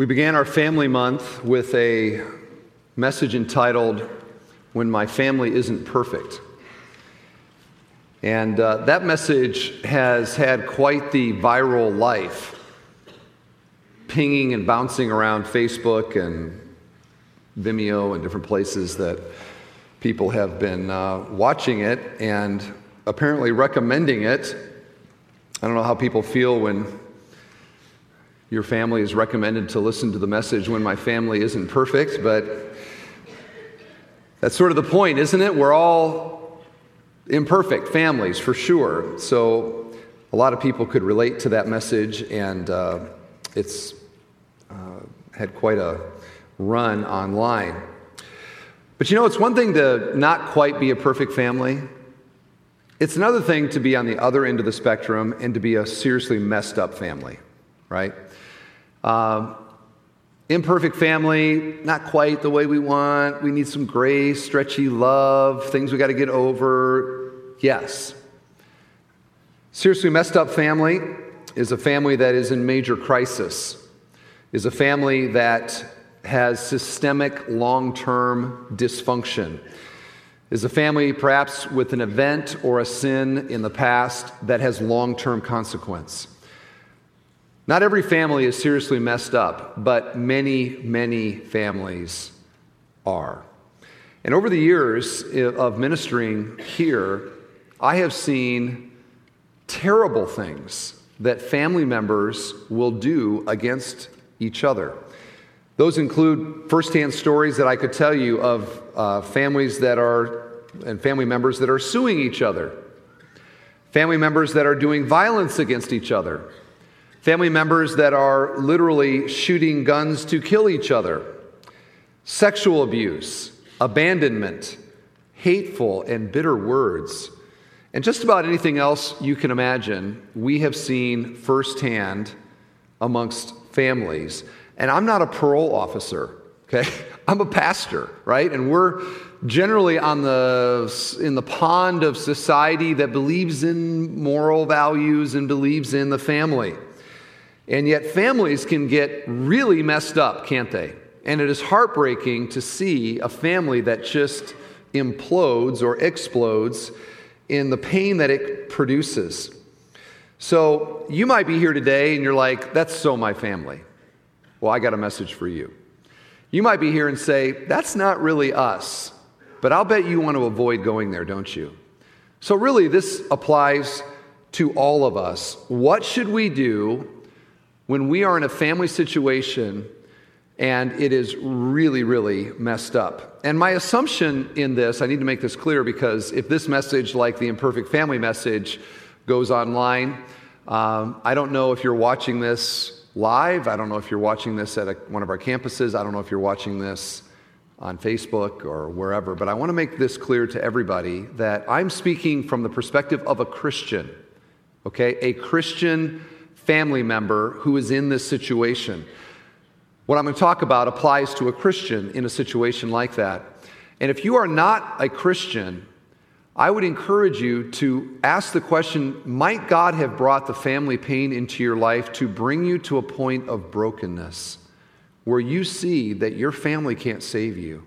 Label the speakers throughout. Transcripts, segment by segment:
Speaker 1: We began our family month with a message entitled, When My Family Isn't Perfect. And uh, that message has had quite the viral life, pinging and bouncing around Facebook and Vimeo and different places that people have been uh, watching it and apparently recommending it. I don't know how people feel when your family is recommended to listen to the message when my family isn't perfect, but that's sort of the point, isn't it? We're all imperfect families for sure. So a lot of people could relate to that message, and uh, it's uh, had quite a run online. But you know, it's one thing to not quite be a perfect family. It's another thing to be on the other end of the spectrum and to be a seriously messed up family, right? Um, imperfect family, not quite the way we want. We need some grace, stretchy love, things we got to get over. Yes. Seriously messed up family is a family that is in major crisis, is a family that has systemic long term dysfunction, is a family perhaps with an event or a sin in the past that has long term consequence. Not every family is seriously messed up, but many, many families are. And over the years of ministering here, I have seen terrible things that family members will do against each other. Those include firsthand stories that I could tell you of uh, families that are, and family members that are suing each other, family members that are doing violence against each other, family members that are literally shooting guns to kill each other, sexual abuse, abandonment, hateful and bitter words, and just about anything else you can imagine, we have seen firsthand amongst families. And I'm not a parole officer, okay? I'm a pastor, right? And we're generally on the in the pond of society that believes in moral values and believes in the family. And yet, families can get really messed up, can't they? And it is heartbreaking to see a family that just implodes or explodes in the pain that it produces. So, you might be here today and you're like, that's so my family. Well, I got a message for you. You might be here and say, that's not really us, but I'll bet you want to avoid going there, don't you? So, really, this applies to all of us. What should we do when we are in a family situation and it is really, really messed up. And my assumption in this, I need to make this clear because if this message, like the imperfect family message, goes online, um, I don't know if you're watching this live. I don't know if you're watching this at a, one of our campuses. I don't know if you're watching this on Facebook or wherever. But I want to make this clear to everybody that I'm speaking from the perspective of a Christian, okay? A Christian family member who is in this situation. What I'm going to talk about applies to a Christian in a situation like that. And if you are not a Christian, I would encourage you to ask the question Might God have brought the family pain into your life to bring you to a point of brokenness where you see that your family can't save you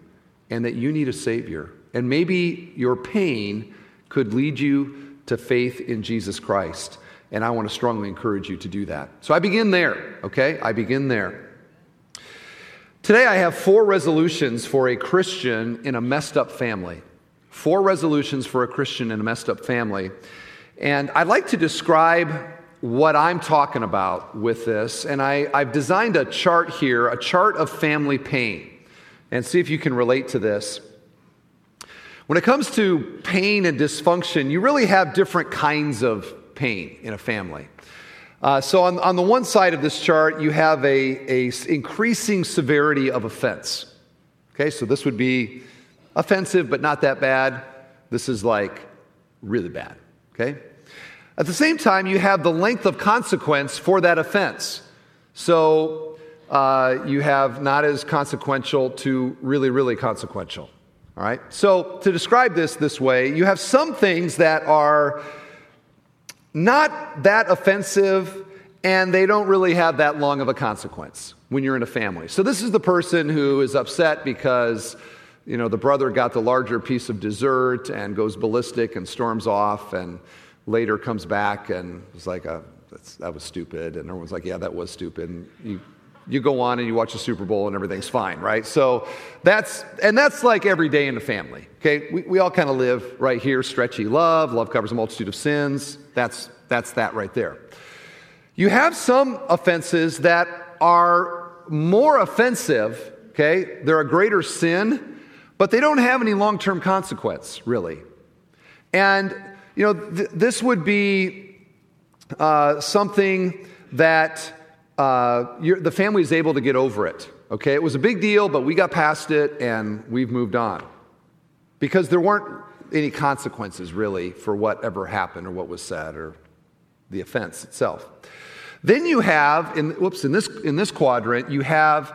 Speaker 1: and that you need a Savior? And maybe your pain could lead you to faith in Jesus Christ. And I want to strongly encourage you to do that. So I begin there, okay? I begin there. Today I have four resolutions for a Christian in a messed up family. Four resolutions for a Christian in a messed up family. And I'd like to describe what I'm talking about with this. And I, have designed a chart here, a chart of family pain, and see if you can relate to this. When it comes to pain and dysfunction, you really have different kinds of pain in a family. Uh, so on, on the one side of this chart, you have a, a increasing severity of offense. Okay, so this would be offensive, but not that bad. This is like really bad. Okay? At the same time, you have the length of consequence for that offense. So uh, you have not as consequential to really, really consequential. All right? So to describe this this way, you have some things that are not that offensive and they don't really have that long of a consequence when you're in a family. So this is the person who is upset because you know the brother got the larger piece of dessert and goes ballistic and storms off and later comes back and is like oh, a, that was stupid and everyone's like yeah that was stupid and you you go on and you watch the Super Bowl and everything's fine, right? So that's, and that's like every day in the family, okay? We, we all kind of live right here, stretchy love, love covers a multitude of sins. That's, that's that right there. You have some offenses that are more offensive, okay? They're a greater sin, but they don't have any long term consequence, really. And, you know, th- this would be uh, something that uh, the family is able to get over it, okay? It was a big deal, but we got past it and we've moved on. Because there weren't any consequences, really, for whatever happened or what was said or the offense itself. Then you have, in, whoops, in this, in this quadrant, you have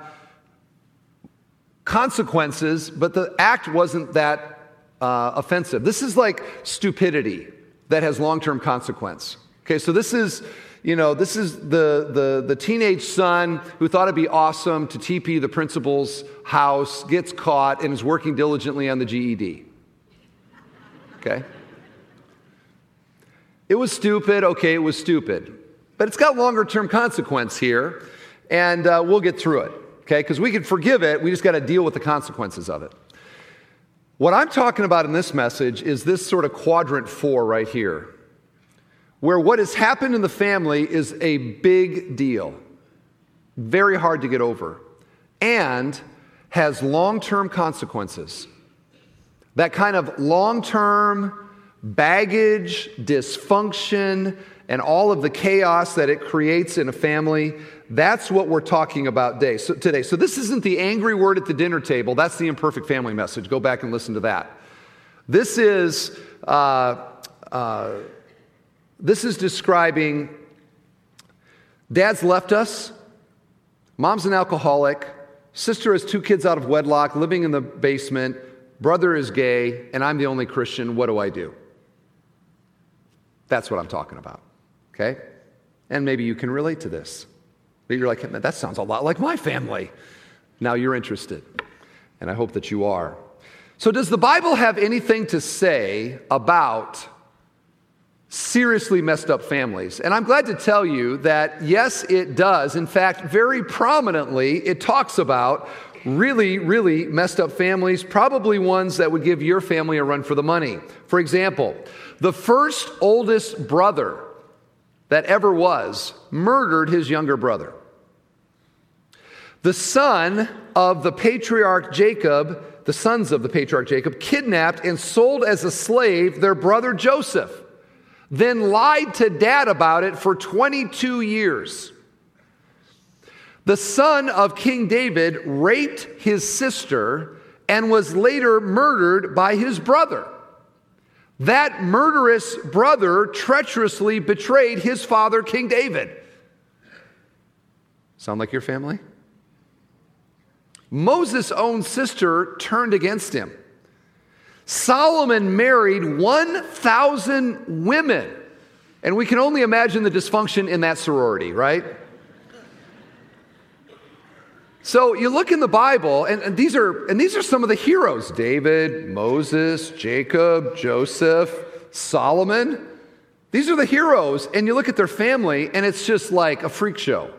Speaker 1: consequences, but the act wasn't that uh, offensive. This is like stupidity that has long term consequence. Okay, so this is, you know, this is the, the, the teenage son who thought it'd be awesome to TP the principal's house, gets caught, and is working diligently on the GED. Okay? It was stupid. Okay, it was stupid. But it's got longer term consequence here, and uh, we'll get through it, okay? Because we can forgive it, we just got to deal with the consequences of it. What I'm talking about in this message is this sort of quadrant four right here, where what has happened in the family is a big deal, very hard to get over, and has long term consequences. That kind of long term baggage, dysfunction, and all of the chaos that it creates in a family. That's what we're talking about today. So, today. so this isn't the angry word at the dinner table. That's the imperfect family message. Go back and listen to that. This is uh, uh, this is describing dad's left us, mom's an alcoholic, sister has two kids out of wedlock, living in the basement, brother is gay, and I'm the only Christian. What do I do? That's what I'm talking about. Okay? And maybe you can relate to this. Maybe you're like, that sounds a lot like my family. Now you're interested. And I hope that you are. So, does the Bible have anything to say about seriously messed up families? And I'm glad to tell you that yes, it does. In fact, very prominently, it talks about really, really messed up families, probably ones that would give your family a run for the money. For example, the first oldest brother that ever was murdered his younger brother. The son of the patriarch Jacob, the sons of the patriarch Jacob, kidnapped and sold as a slave their brother Joseph, then lied to dad about it for 22 years. The son of King David raped his sister and was later murdered by his brother. That murderous brother treacherously betrayed his father, King David. Sound like your family? Moses' own sister turned against him. Solomon married 1,000 women. And we can only imagine the dysfunction in that sorority, right? So you look in the Bible, and, and, these are and these are some of the heroes: David, Moses, Jacob, Joseph, Solomon. These are the heroes, and you look at their family, and it's just like a freak show.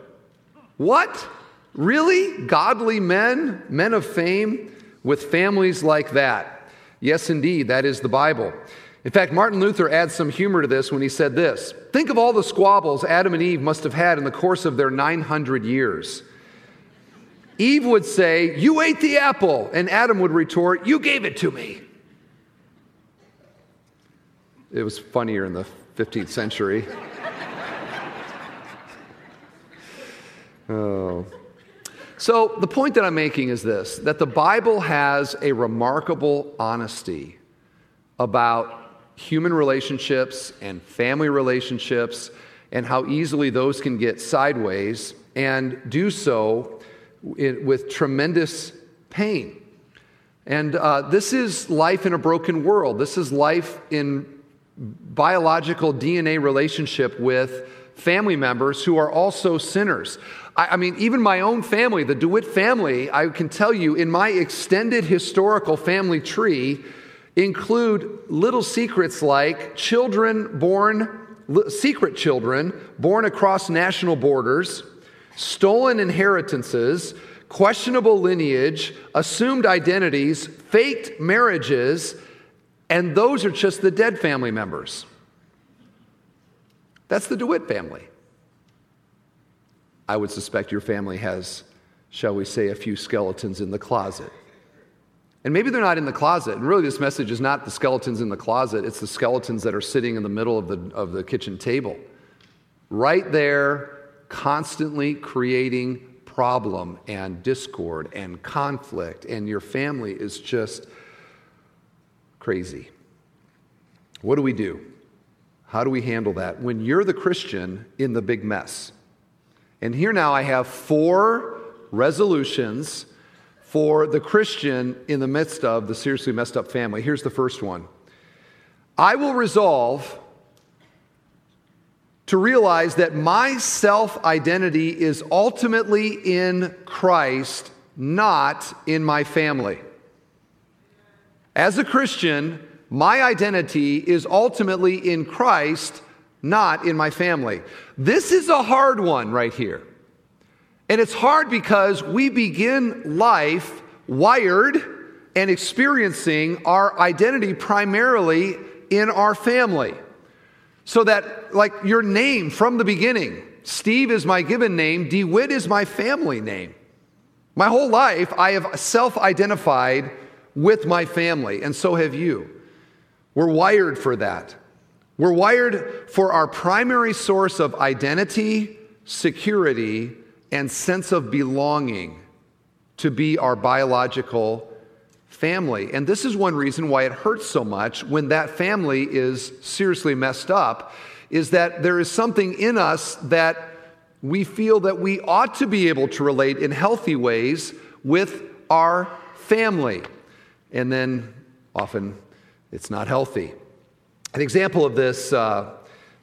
Speaker 1: What? Really? Godly men, men of fame, with families like that? Yes, indeed, that is the Bible. In fact, Martin Luther adds some humor to this when he said this Think of all the squabbles Adam and Eve must have had in the course of their 900 years. Eve would say, You ate the apple. And Adam would retort, You gave it to me. It was funnier in the 15th century. oh. So, the point that I'm making is this that the Bible has a remarkable honesty about human relationships and family relationships and how easily those can get sideways and do so with tremendous pain. And uh, this is life in a broken world. This is life in biological DNA relationship with family members who are also sinners. I, I, mean, even my own family, the DeWitt family, I can tell you in my extended historical family tree include little secrets like children born, secret children born across national borders, stolen inheritances, questionable lineage, assumed identities, faked marriages, and those are just the dead family members. That's the DeWitt family. I would suspect your family has, shall we say, a few skeletons in the closet. And maybe they're not in the closet. And really, this message is not the skeletons in the closet, it's the skeletons that are sitting in the middle of the, of the kitchen table. Right there, constantly creating problem and discord and conflict, and your family is just crazy. What do we do? How do we handle that when you're the Christian in the big mess? And here now I have four resolutions for the Christian in the midst of the seriously messed up family. Here's the first one I will resolve to realize that my self identity is ultimately in Christ, not in my family. As a Christian, my identity is ultimately in Christ, not in my family. This is a hard one right here. And it's hard because we begin life wired and experiencing our identity primarily in our family. So that, like your name from the beginning, Steve is my given name, DeWitt is my family name. My whole life, I have self identified with my family, and so have you. We're wired for that. We're wired for our primary source of identity, security, and sense of belonging to be our biological family. And this is one reason why it hurts so much when that family is seriously messed up is that there is something in us that we feel that we ought to be able to relate in healthy ways with our family. And then often it's not healthy. An example of this uh,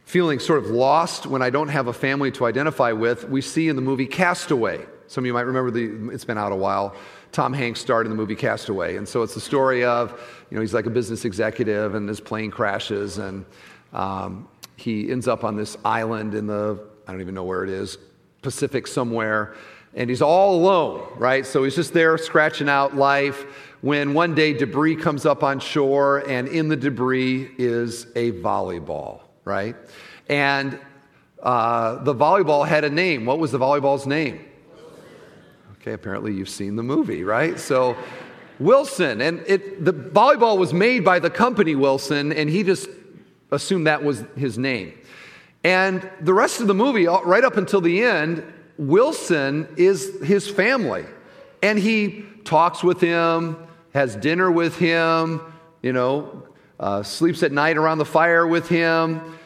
Speaker 1: feeling sort of lost when I don't have a family to identify with, we see in the movie Castaway. Some of you might remember the, it's been out a while. Tom Hanks starred in the movie Castaway. And so it's the story of, you know, he's like a business executive and his plane crashes and um, he ends up on this island in the, I don't even know where it is, Pacific somewhere. And he's all alone, right? So he's just there scratching out life when one day debris comes up on shore and in the debris is a volleyball right? And uh, the volleyball had a name. What was the volleyball's name? Okay, apparently you've seen the movie, right? So, Wilson, and it, the volleyball was made by the company Wilson, and he just assumed that was his name. And the rest of the movie, right up until the end, Wilson is his family. And he talks with him, has dinner with him, you know, uh, sleeps at night around the fire with him.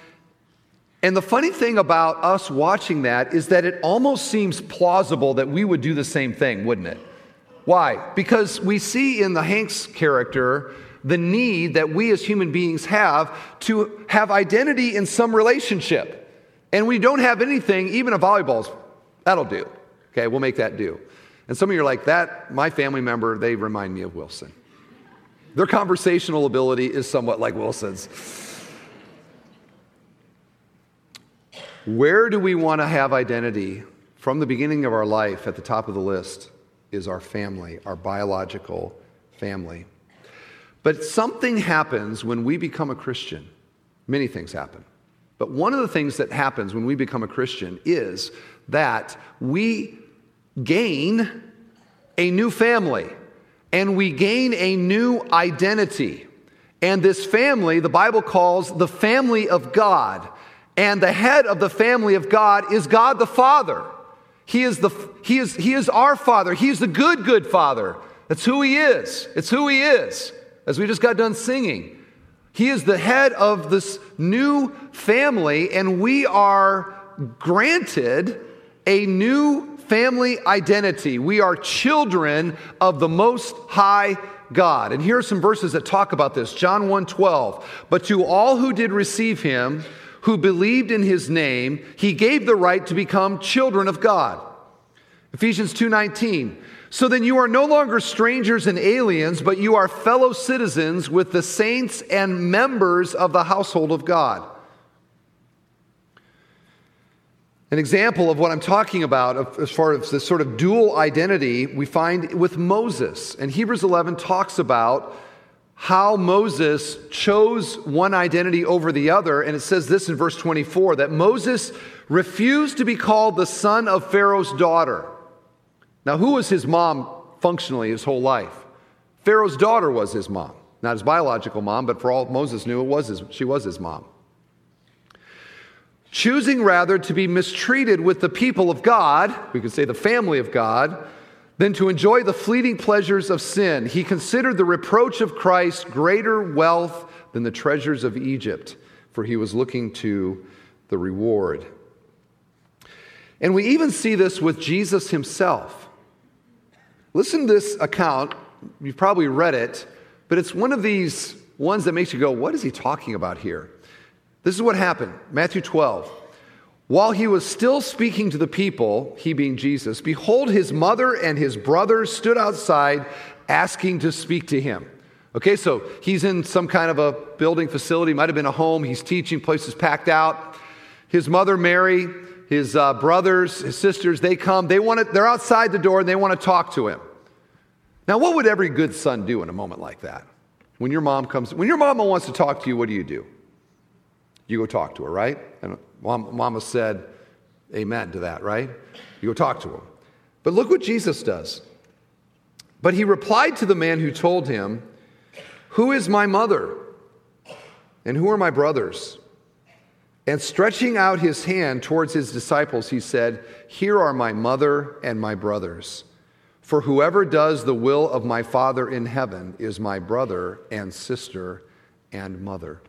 Speaker 1: And the funny thing about us watching that is that it almost seems plausible that we would do the same thing, wouldn't it? Why? Because we see in the Hanks character the need that we as human beings have to have identity in some relationship. And we don't have anything, even a volleyball's, that'll do. Okay, we'll make that do. And some of you are like, that, my family member, they remind me of Wilson. Their conversational ability is somewhat like Wilson's. Where do we want to have identity from the beginning of our life at the top of the list is our family, our biological family. But something happens when we become a Christian. Many things happen. But one of the things that happens when we become a Christian is that we gain a new family and we gain a new identity. And this family, the Bible calls the family of God. And the head of the family of God is God the Father. He is, the, he, is, he is our Father. He is the good, good Father. That's who He is. It's who He is, as we just got done singing. He is the head of this new family, and we are granted a new family identity. We are children of the Most High God. And here are some verses that talk about this. John 1 12. But to all who did receive him, who believed in his name, he gave the right to become children of God. Ephesians 2:19. So then you are no longer strangers and aliens, but you are fellow citizens with the saints and members of the household of God. An example of what I'm talking about, as far as this sort of dual identity, we find with Moses. And Hebrews 11 talks about how Moses chose one identity over the other. And it says this in verse 24 that Moses refused to be called the son of Pharaoh's daughter. Now, who was his mom functionally his whole life? Pharaoh's daughter was his mom. Not his biological mom, but for all Moses knew, it was his, she was his mom. Choosing rather to be mistreated with the people of God, we could say the family of God, than to enjoy the fleeting pleasures of sin. He considered the reproach of Christ greater wealth than the treasures of Egypt, for he was looking to the reward. And we even see this with Jesus himself. Listen to this account. You've probably read it, but it's one of these ones that makes you go, What is he talking about here? This is what happened Matthew 12. While he was still speaking to the people, he being Jesus, behold, his mother and his brothers stood outside asking to speak to him. Okay, so he's in some kind of a building facility, might have been a home. He's teaching, places packed out. His mother, Mary, his uh, brothers, his sisters, they come. They want to, they're outside the door and they want to talk to him. Now, what would every good son do in a moment like that? When your mom comes, when your mama wants to talk to you, what do you do? You go talk to her, right? And Mama said, Amen to that, right? You go talk to him. But look what Jesus does. But he replied to the man who told him, Who is my mother? And who are my brothers? And stretching out his hand towards his disciples, he said, Here are my mother and my brothers. For whoever does the will of my Father in heaven is my brother and sister and mother.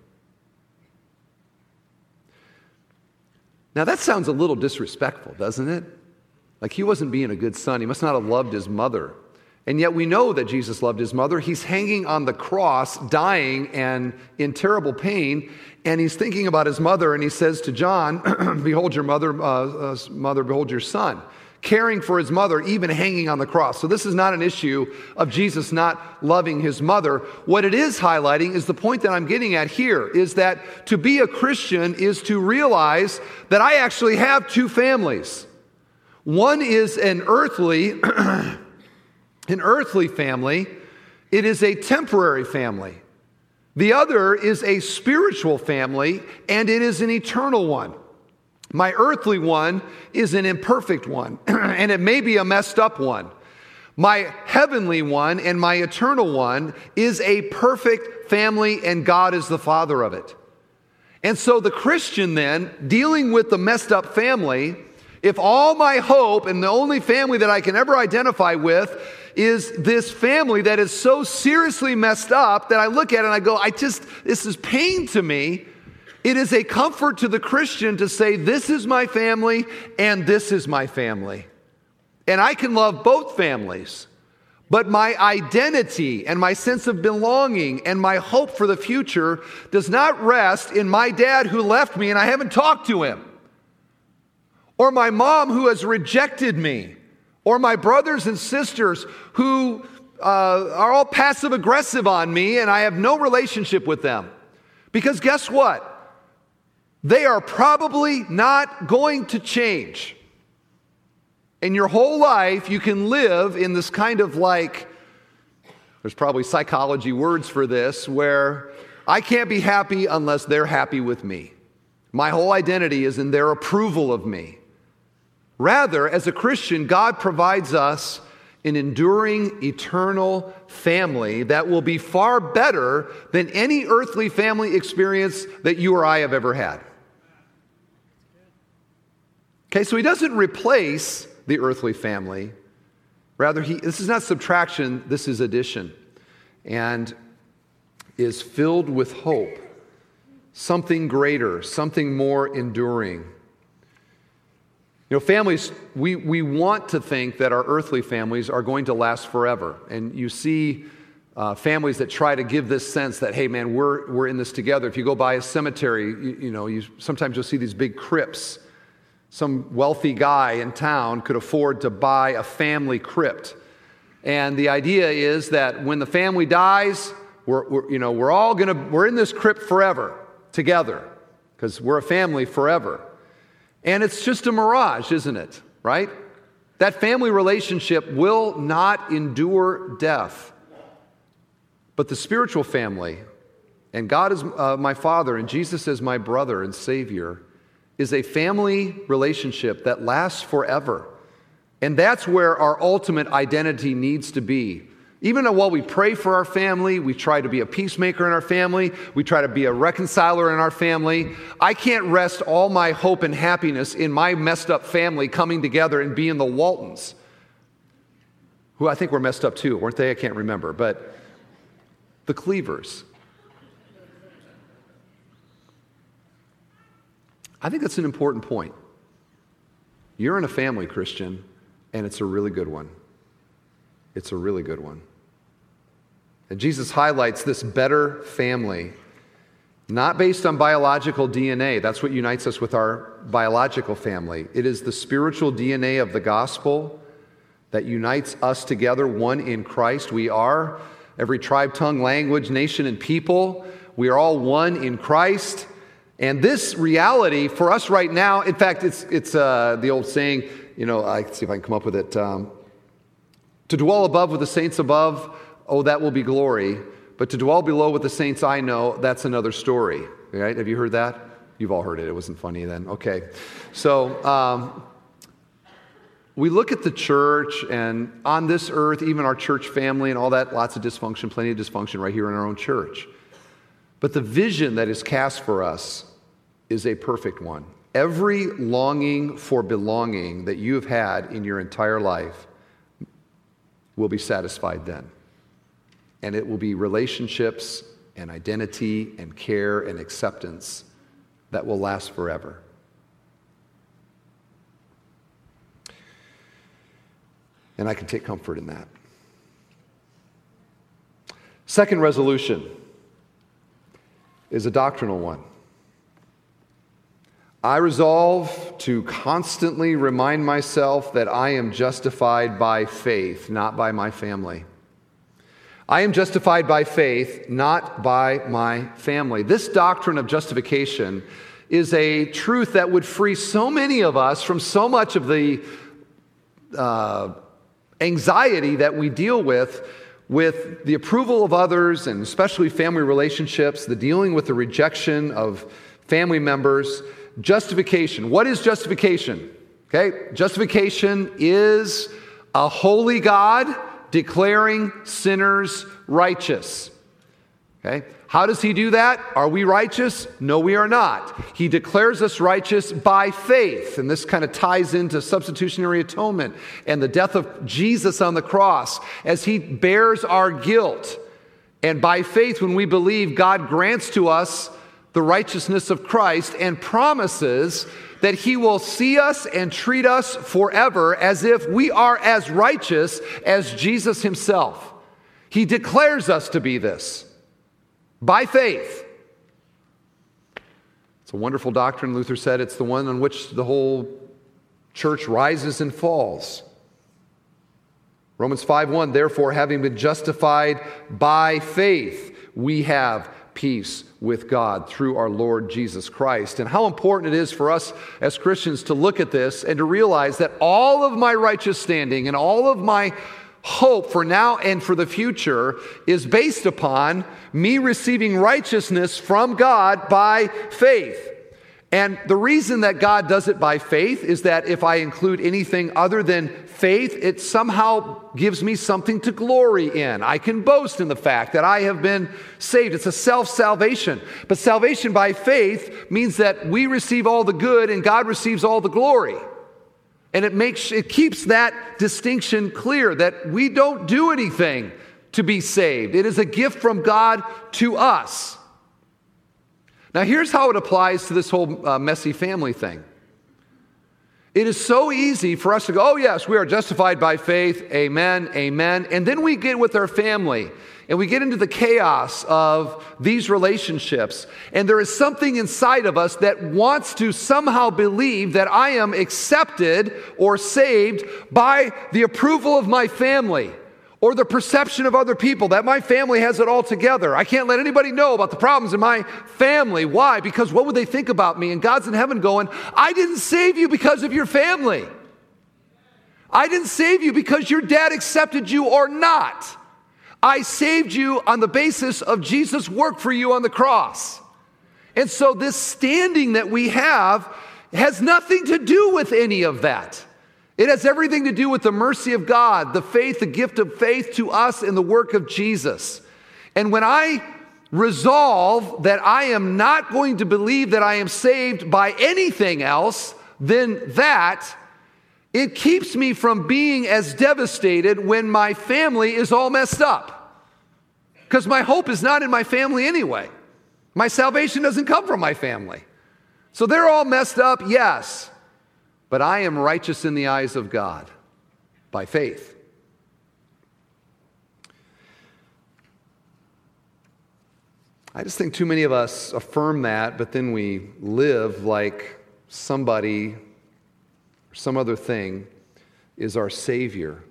Speaker 1: Now, that sounds a little disrespectful, doesn't it? Like he wasn't being a good son. He must not have loved his mother. And yet we know that Jesus loved his mother. He's hanging on the cross, dying and in terrible pain. And he's thinking about his mother, and he says to John, Behold your mother, uh, uh, mother, behold your son caring for his mother, even hanging on the cross. So, this is not an issue of Jesus not loving his mother. What it is highlighting is the point that I'm getting at here is that to be a Christian is to realize that I actually have two families. One is an earthly, an earthly family, it is a temporary family. The other is a spiritual family, and it is an eternal one. My earthly one is an imperfect one, and it may be a messed up one. My heavenly one and my eternal one is a perfect family, and God is the father of it. And so the Christian, then, dealing with the messed up family, if all my hope and the only family that I can ever identify with is this family that is so seriously messed up that I look at it and I go, I just, this is pain to me. It is a comfort to the Christian to say, This is my family and this is my family. And I can love both families. But my identity and my sense of belonging and my hope for the future does not rest in my dad who left me and I haven't talked to him, or my mom who has rejected me, or my brothers and sisters who uh, are all passive aggressive on me and I have no relationship with them. Because guess what? They are probably not going to change. In your whole life, you can live in this kind of like, there's probably psychology words for this, where I can't be happy unless they're happy with me. My whole identity is in their approval of me. Rather, as a Christian, God provides us an enduring, eternal family that will be far better than any earthly family experience that you or I have ever had. Okay, so he doesn't replace the earthly family. Rather, he, this is not subtraction, this is addition. And is filled with hope, something greater, something more enduring. You know, families, we, we want to think that our earthly families are going to last forever. And you see uh, families that try to give this sense that, hey, man, we're, we're in this together. If you go by a cemetery, you, you know, you, sometimes you'll see these big crypts. Some wealthy guy in town could afford to buy a family crypt. And the idea is that when the family dies, we're, we're you know, we're all going to, we're in this crypt forever together because we're a family forever. And it's just a mirage, isn't it? Right? That family relationship will not endure death. But the spiritual family, and God is uh, my Father, and Jesus is my brother and Savior, is a family relationship that lasts forever. And that's where our ultimate identity needs to be. Even while we pray for our family, we try to be a peacemaker in our family, we try to be a reconciler in our family. I can't rest all my hope and happiness in my messed up family coming together and being the Waltons, who I think were messed up too, weren't they? I can't remember. But the Cleavers. I think that's an important point. You're in a family, Christian, and it's a really good one. It's a really good one. And Jesus highlights this better family, not based on biological DNA. That's what unites us with our biological family. It is the spiritual DNA of the gospel that unites us together, one in Christ. We are every tribe, tongue, language, nation, and people. We are all one in Christ. And this reality for us right now, in fact, it's, it's uh, the old saying, you know, I see if I can come up with it. Um, to dwell above with the saints above, oh, that will be glory. But to dwell below with the saints I know, that's another story. Right? Have you heard that? You've all heard it. It wasn't funny then. Okay. So, um, we look at the church and on this earth, even our church family and all that, lots of dysfunction, plenty of dysfunction right here in our own church. But the vision that is cast for us is a perfect one. Every longing for belonging that you have had in your entire life will be satisfied then. And it will be relationships and identity and care and acceptance that will last forever. And I can take comfort in that. Second resolution is a doctrinal one. I resolve to constantly remind myself that I am justified by faith, not by my family. I am justified by faith, not by my family. This doctrine of justification is a truth that would free so many of us from so much of the uh, anxiety that we deal with with the approval of others and especially family relationships, the dealing with the rejection of family members, justification. What is justification? Okay, justification is a holy God declaring sinners righteous. Okay? How does he do that? Are we righteous? No, we are not. He declares us righteous by faith. And this kind of ties into substitutionary atonement and the death of Jesus on the cross as he bears our guilt. And by faith, when we believe, God grants to us the righteousness of Christ and promises that he will see us and treat us forever as if we are as righteous as Jesus himself. He declares us to be this by faith. It's a wonderful doctrine. Luther said it's the one on which the whole church rises and falls. Romans 5:1 Therefore having been justified by faith we have peace with God through our Lord Jesus Christ. And how important it is for us as Christians to look at this and to realize that all of my righteous standing and all of my hope for now and for the future is based upon me receiving righteousness from God by faith. And the reason that God does it by faith is that if I include anything other than faith, it somehow gives me something to glory in. I can boast in the fact that I have been saved. It's a self salvation. But salvation by faith means that we receive all the good and God receives all the glory. And it makes it keeps that distinction clear that we don't do anything to be saved. It is a gift from God to us. Now here's how it applies to this whole uh, messy family thing. It is so easy for us to go, oh, yes, we are justified by faith, amen, amen. And then we get with our family and we get into the chaos of these relationships. And there is something inside of us that wants to somehow believe that I am accepted or saved by the approval of my family or the perception of other people that my family has it all together. I can't let anybody know about the problems in my family. Why? Because what would they think about me? And God's in heaven going, I didn't save you because of your family. I didn't save you because your dad accepted you or not. I saved you on the basis of Jesus' work for you on the cross. And so, this standing that we have has nothing to do with any of that. It has everything to do with the mercy of God, the faith, the gift of faith to us in the work of Jesus. And when I resolve that I am not going to believe that I am saved by anything else than that, it keeps me from being as devastated when my family is all messed up. Because my hope is not in my family anyway. My salvation doesn't come from my family. So they're all messed up, yes but I am righteous in the eyes of God by faith. I just think too many of us affirm that, but then we live like somebody or some other thing is our Savior.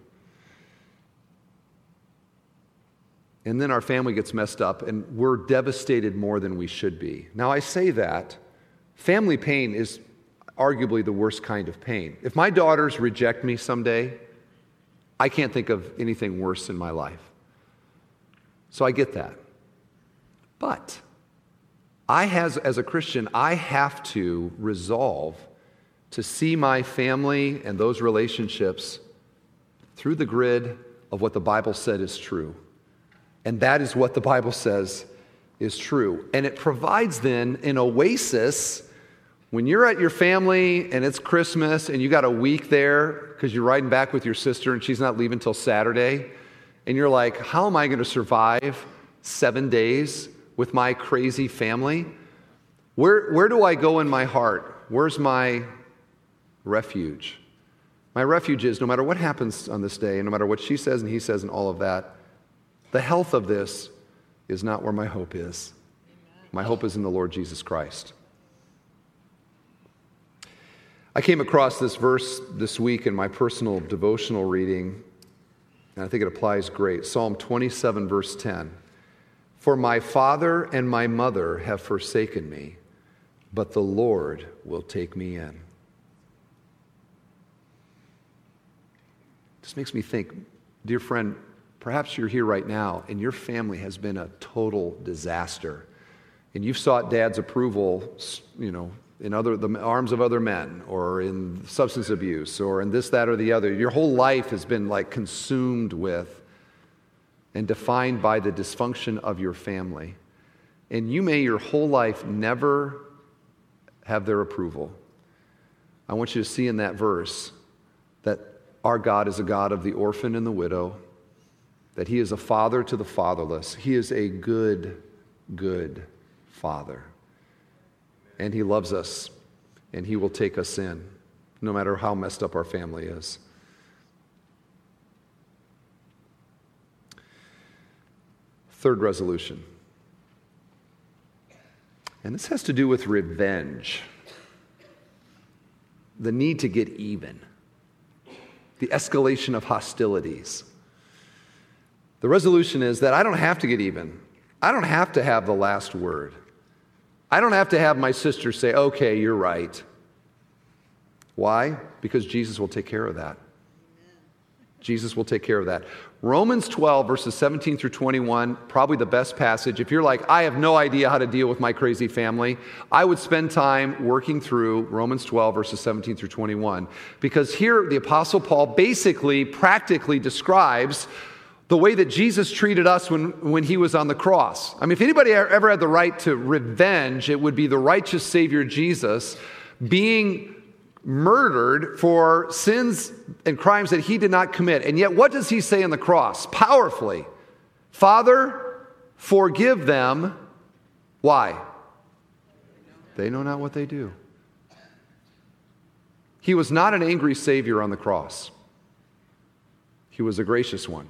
Speaker 1: And then our family gets messed up and we're devastated more than we should be. Now, I say that family pain is arguably the worst kind of pain. If my daughters reject me someday, I can't think of anything worse in my life. So I get that. But I has as a Christian, I have to resolve to see my family and those relationships through the grid of what the Bible said is true. And that is what the Bible says is true. And it provides then an oasis when you're at your family and it's Christmas and you got a week there because you're riding back with your sister and she's not leaving till Saturday, and you're like, how am I going to survive seven days with my crazy family? Where, where do I go in my heart? Where's my refuge? My refuge is no matter what happens on this day, and no matter what she says and he says and all of that, the health of this is not where my hope is. My hope is in the Lord Jesus Christ. I came across this verse this week in my personal devotional reading, and I think it applies great. Psalm 27, verse 10. For my father and my mother have forsaken me, but the Lord will take me in. This makes me think, dear friend, perhaps you're here right now and your family has been a total disaster. And you've sought dad's approval, you know, in other, the arms of other men or in substance abuse or in this, that, or the other. Your whole life has been like consumed with and defined by the dysfunction of your family. And you may your whole life never have their approval. I want you to see in that verse that our God is a God of the orphan and the widow, that He is a father to the fatherless. He is a good, good father and He loves us, and He will take us in, no matter how messed up our family is. Third resolution. And this has to do with revenge, the need to get even, the escalation of hostilities. The resolution is that I don't have to get even. I don't have to have the last word. I don't have to have my sister say, okay, you're right. Why? Because Jesus will take care of that. Jesus will take care of that. Romans 12, verses 17 through 21, probably the best passage. If you're like, I have no idea how to deal with my crazy family, I would spend time working through Romans 12, verses 17 through 21. Because here, the Apostle Paul basically, practically describes the way that Jesus treated us when, when he was on the cross. I mean, if anybody ever had the right to revenge, it would be the righteous Savior Jesus being murdered for sins and crimes that he did not commit. And yet, what does he say on the cross? Powerfully Father, forgive them. Why? They know not what they do. He was not an angry Savior on the cross, He was a gracious one.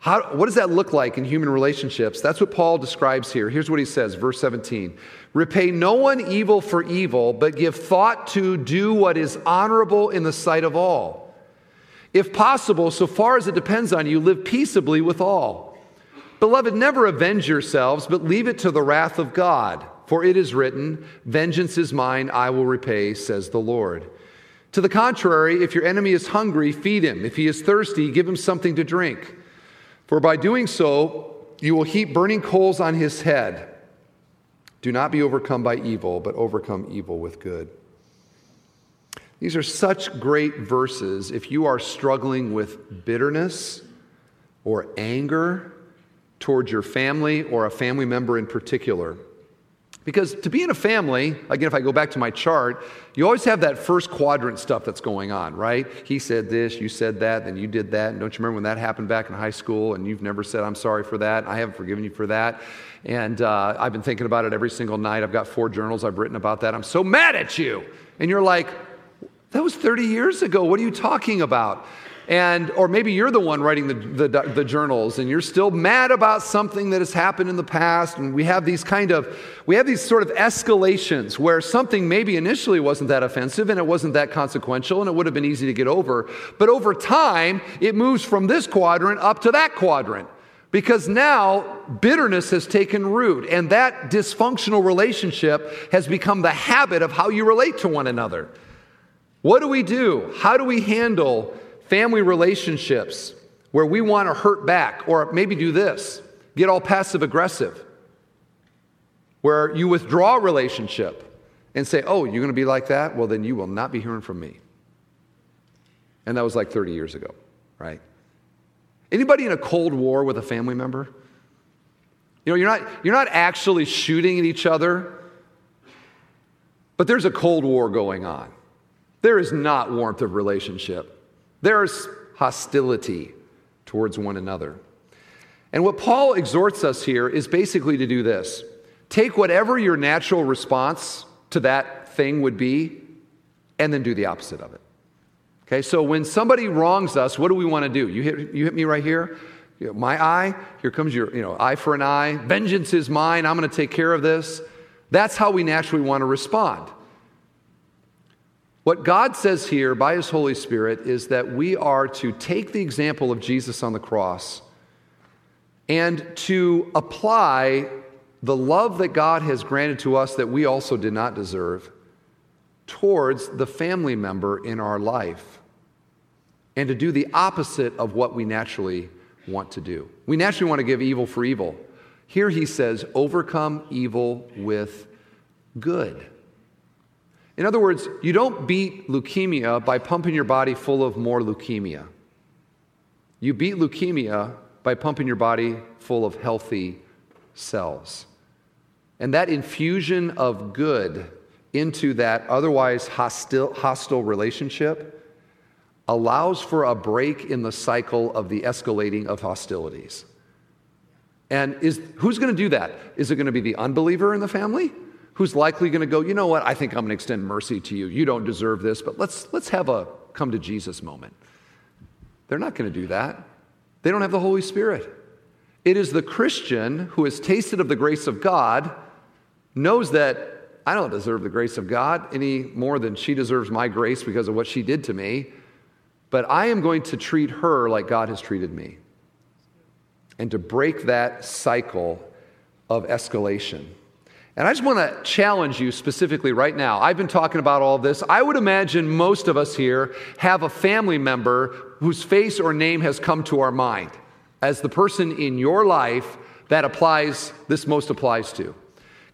Speaker 1: How, what does that look like in human relationships? That's what Paul describes here. Here's what he says, verse 17 Repay no one evil for evil, but give thought to do what is honorable in the sight of all. If possible, so far as it depends on you, live peaceably with all. Beloved, never avenge yourselves, but leave it to the wrath of God. For it is written, Vengeance is mine, I will repay, says the Lord. To the contrary, if your enemy is hungry, feed him. If he is thirsty, give him something to drink. For by doing so, you will heap burning coals on his head. Do not be overcome by evil, but overcome evil with good. These are such great verses if you are struggling with bitterness or anger towards your family or a family member in particular. Because to be in a family, again, if I go back to my chart, you always have that first quadrant stuff that's going on, right? He said this, you said that, then you did that. And don't you remember when that happened back in high school and you've never said, I'm sorry for that? I haven't forgiven you for that. And uh, I've been thinking about it every single night. I've got four journals I've written about that. I'm so mad at you. And you're like, that was 30 years ago. What are you talking about? And or maybe you're the one writing the, the, the, journals and you're still mad about something that has happened in the past. And we have these kind of we have these sort of escalations where something maybe initially wasn't that offensive and it wasn't that consequential and it would have been easy to get over. But over time it moves from this quadrant up to that quadrant. Because now bitterness has taken root and that dysfunctional relationship has become the habit of how you relate to one another. What do we do? How do we handle family relationships where we want to hurt back, or maybe do this get all passive aggressive, where you withdraw a relationship and say, Oh, you're going to be like that? Well, then you will not be hearing from me. And that was like 30 years ago, right? Anybody in a Cold War with a family member? You know, you're not, you're not actually shooting at each other, but there's a Cold War going on. There is not warmth of relationship. There's hostility towards one another. And what Paul exhorts us here is basically to do this take whatever your natural response to that thing would be, and then do the opposite of it. Okay, so when somebody wrongs us, what do we want to do? You hit, you hit me right here. You know, my eye, here comes your, you know, eye for an eye. Vengeance is mine. I'm going to take care of this. That's how we naturally want to respond. What God says here by His Holy Spirit is that we are to take the example of Jesus on the cross and to apply the love that God has granted to us that we also did not deserve towards the family member in our life and to do the opposite of what we naturally want to do. We naturally want to give evil for evil. Here he says, overcome evil with good. In other words, you don't beat leukemia by pumping your body full of more leukemia. You beat leukemia by pumping your body full of healthy cells. And that infusion of good into that otherwise hostile, hostile relationship allows for a break in the cycle of the escalating of hostilities. And is, who's going to do that? Is it going to be the unbeliever in the family? Who's likely going to go, you know what, I think I'm going to extend mercy to you. You don't deserve this, but let's, let's have a come to Jesus moment. They're not going to do that. They don't have the Holy Spirit. It is the Christian who has tasted of the grace of God, knows that I don't deserve the grace of God any more than she deserves my grace because of what she did to me, but I am going to treat her like God has treated me. And to break that cycle of escalation. And I just want to challenge you specifically right now. I've been talking about all this. I would imagine most of us here have a family member whose face or name has come to our mind as the person in your life that applies, this most applies to.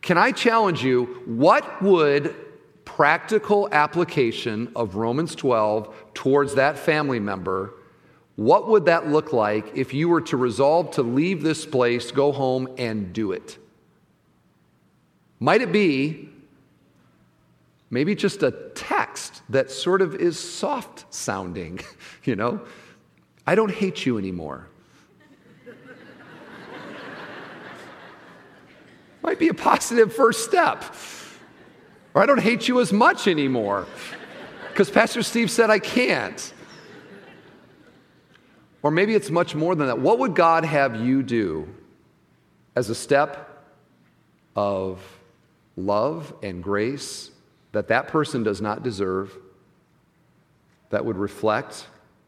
Speaker 1: Can I challenge you, what would practical application of Romans 12 towards that family member, what would that look like if you were to resolve to leave this place, go home, and do it? Might it be maybe just a text that sort of is soft sounding, you know? I don't hate you anymore. Might be a positive first step. Or I don't hate you as much anymore. because Pastor Steve said I can't. Or maybe it's much more than that. What would God have you do as a step of love and grace that that person does not deserve, that would reflect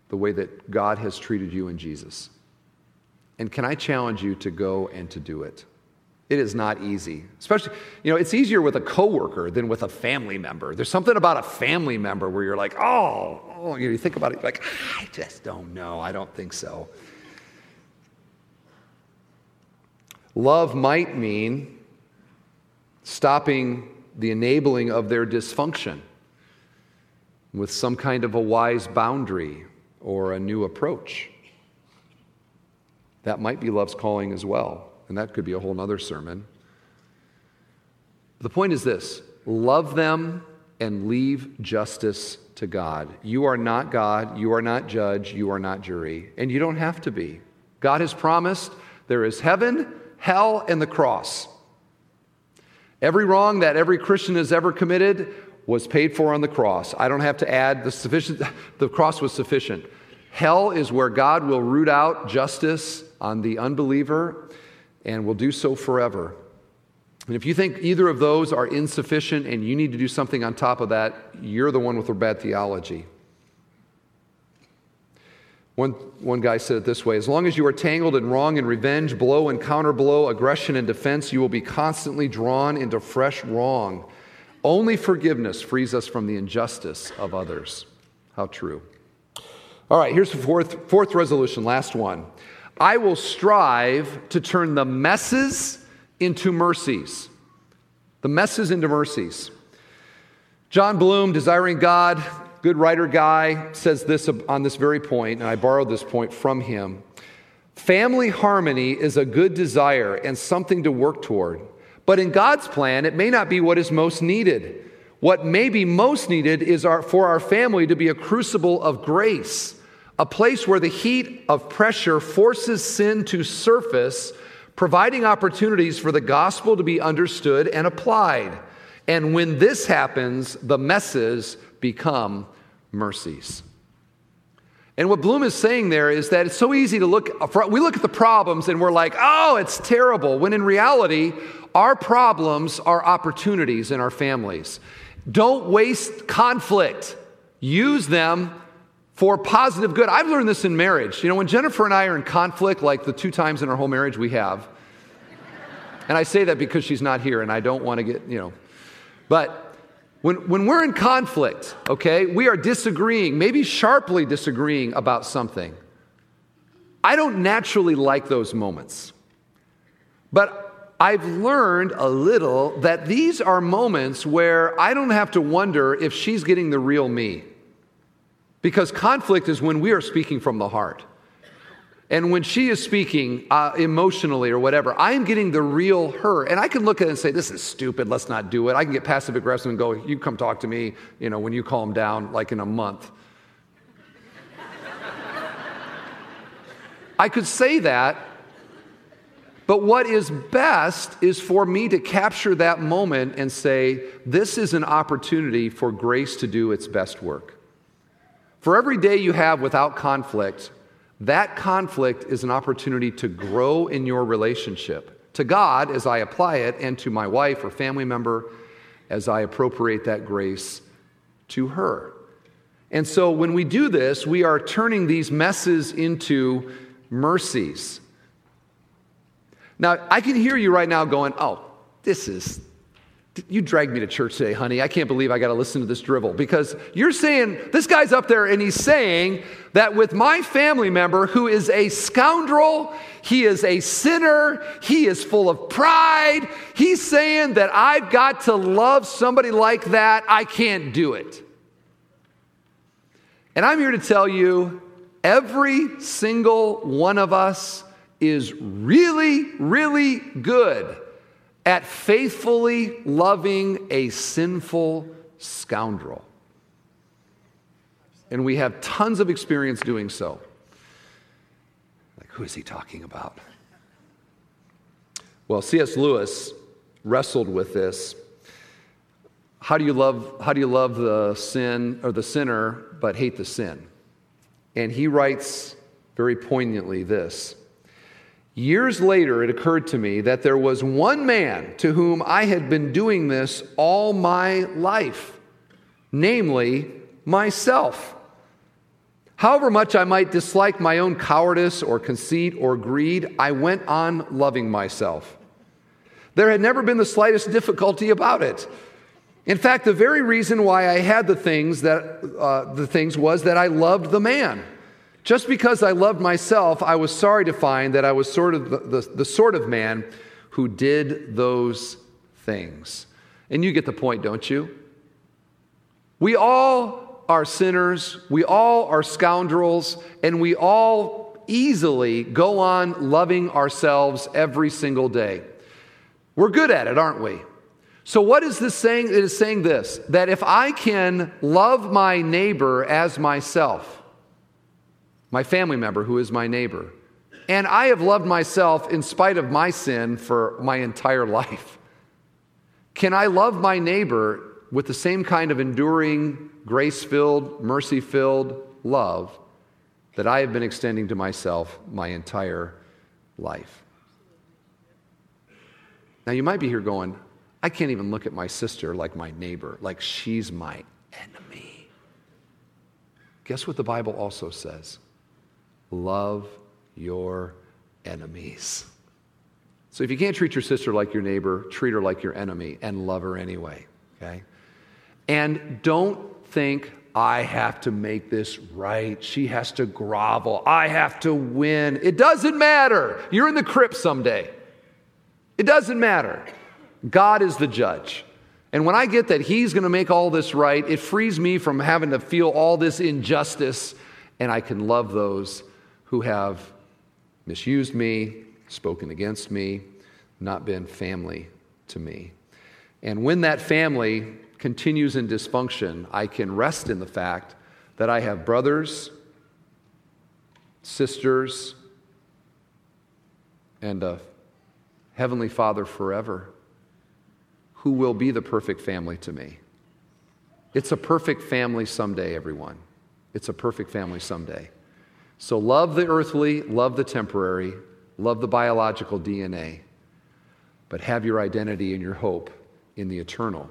Speaker 1: the way that God has treated you in Jesus? And can I challenge you to go and to do it? It is not easy. Especially, you know, it's easier with a coworker than with a family member. There's something about a family member where you're like, oh, oh you, know, you think about it, like, I just don't know. I don't think so. Love might mean stopping the enabling of their dysfunction with some kind of a wise boundary or a new approach. That might be love's calling as well, and that could be a whole other sermon. The point is this love them and leave justice to God. You are not God, you are not judge, you are not jury, and you don't have to be. God has promised there is heaven, hell, and the cross. Every wrong that every Christian has ever committed was paid for on the cross. I don't have to add the sufficient the cross was sufficient. Hell is where God will root out justice on the unbeliever and will do so forever. And if you think either of those are insufficient and you need to do something on top of that, you're the one with the bad theology. One, one guy said it this way As long as you are tangled in wrong and revenge, blow and counter blow, aggression and defense, you will be constantly drawn into fresh wrong. Only forgiveness frees us from the injustice of others. How true. All right, here's the fourth, fourth resolution, last one. I will strive to turn the messes into mercies. The messes into mercies. Jon Bloom, Desiring God, good writer guy, says this on this very point, and I borrowed this point from him. Family harmony is a good desire and something to work toward. But in God's plan, it may not be what is most needed. What may be most needed is our, for our family to be a crucible of grace a place where the heat of pressure forces sin to surface, providing opportunities for the gospel to be understood and applied. And when this happens, the messes become mercies. And what Bloom is saying there is that it's so easy to look, we look at the problems and we're like, oh, it's terrible, when in reality, our problems are opportunities in our families. Don't waste conflict, use them for positive good. I've learned this in marriage. You know, when Jennifer and I are in conflict, like the two times in our whole marriage we have, and I say that because she's not here and I don't want to get, you know, but when, when we're in conflict, okay, we are disagreeing, maybe sharply disagreeing about something. I don't naturally like those moments. But I've learned a little that these are moments where I don't have to wonder if she's getting the real me. Because conflict is when we are speaking from the heart. And when she is speaking uh, emotionally or whatever, I am getting the real her. And I can look at it and say, this is stupid, let's not do it. I can get passive aggressive and go, you come talk to me, you know, when you calm down, like in a month. I could say that, but what is best is for me to capture that moment and say, this is an opportunity for grace to do its best work. For every day you have without conflict, that conflict is an opportunity to grow in your relationship to God as I apply it, and to my wife or family member as I appropriate that grace to her. And so when we do this, we are turning these messes into mercies. Now, I can hear you right now going, oh, this is you dragged me to church today, honey. I can't believe I got to listen to this drivel because you're saying, this guy's up there and he's saying that with my family member who is a scoundrel, he is a sinner, he is full of pride, he's saying that I've got to love somebody like that. I can't do it. And I'm here to tell you every single one of us is really, really good at faithfully loving a sinful scoundrel. And we have tons of experience doing so. Like, who is he talking about? Well, C.S. Lewis wrestled with this. how do you love how do you love the sin or the sinner but hate the sin? And he writes very poignantly this. Years later, it occurred to me that there was one man to whom I had been doing this all my life, namely myself. However much I might dislike my own cowardice or conceit or greed, I went on loving myself. There had never been the slightest difficulty about it. In fact, the very reason why I had the things that uh, the things was that I loved the man. Just because I loved myself, I was sorry to find that I was sort of the, the, the sort of man who did those things. And you get the point, don't you? We all are sinners, we all are scoundrels, and we all easily go on loving ourselves every single day. We're good at it, aren't we? So, what is this saying? It is saying this that if I can love my neighbor as myself, my family member who is my neighbor, and I have loved myself in spite of my sin for my entire life, can I love my neighbor with the same kind of enduring grace filled, mercy filled love that I have been extending to myself my entire life. Now, you might be here going, I can't even look at my sister like my neighbor, like she's my enemy. Guess what the Bible also says? Love your enemies. So if you can't treat your sister like your neighbor, treat her like your enemy and love her anyway, okay? And don't think I have to make this right. She has to grovel. I have to win. It doesn't matter. You're in the crypt someday. It doesn't matter. God is the judge. And when I get that He's going to make all this right, it frees me from having to feel all this injustice, and I can love those who have misused me, spoken against me, not been family to me. And when that family continues in dysfunction, I can rest in the fact that I have brothers, sisters, and a Heavenly Father forever who will be the perfect family to me. It's a perfect family someday, everyone. It's a perfect family someday. So love the earthly, love the temporary, love the biological DNA, but have your identity and your hope in the eternal.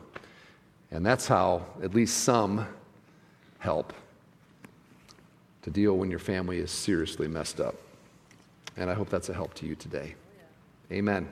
Speaker 1: And that's how at least some help to deal when your family is seriously messed up. And I hope that's a help to you today. Amen.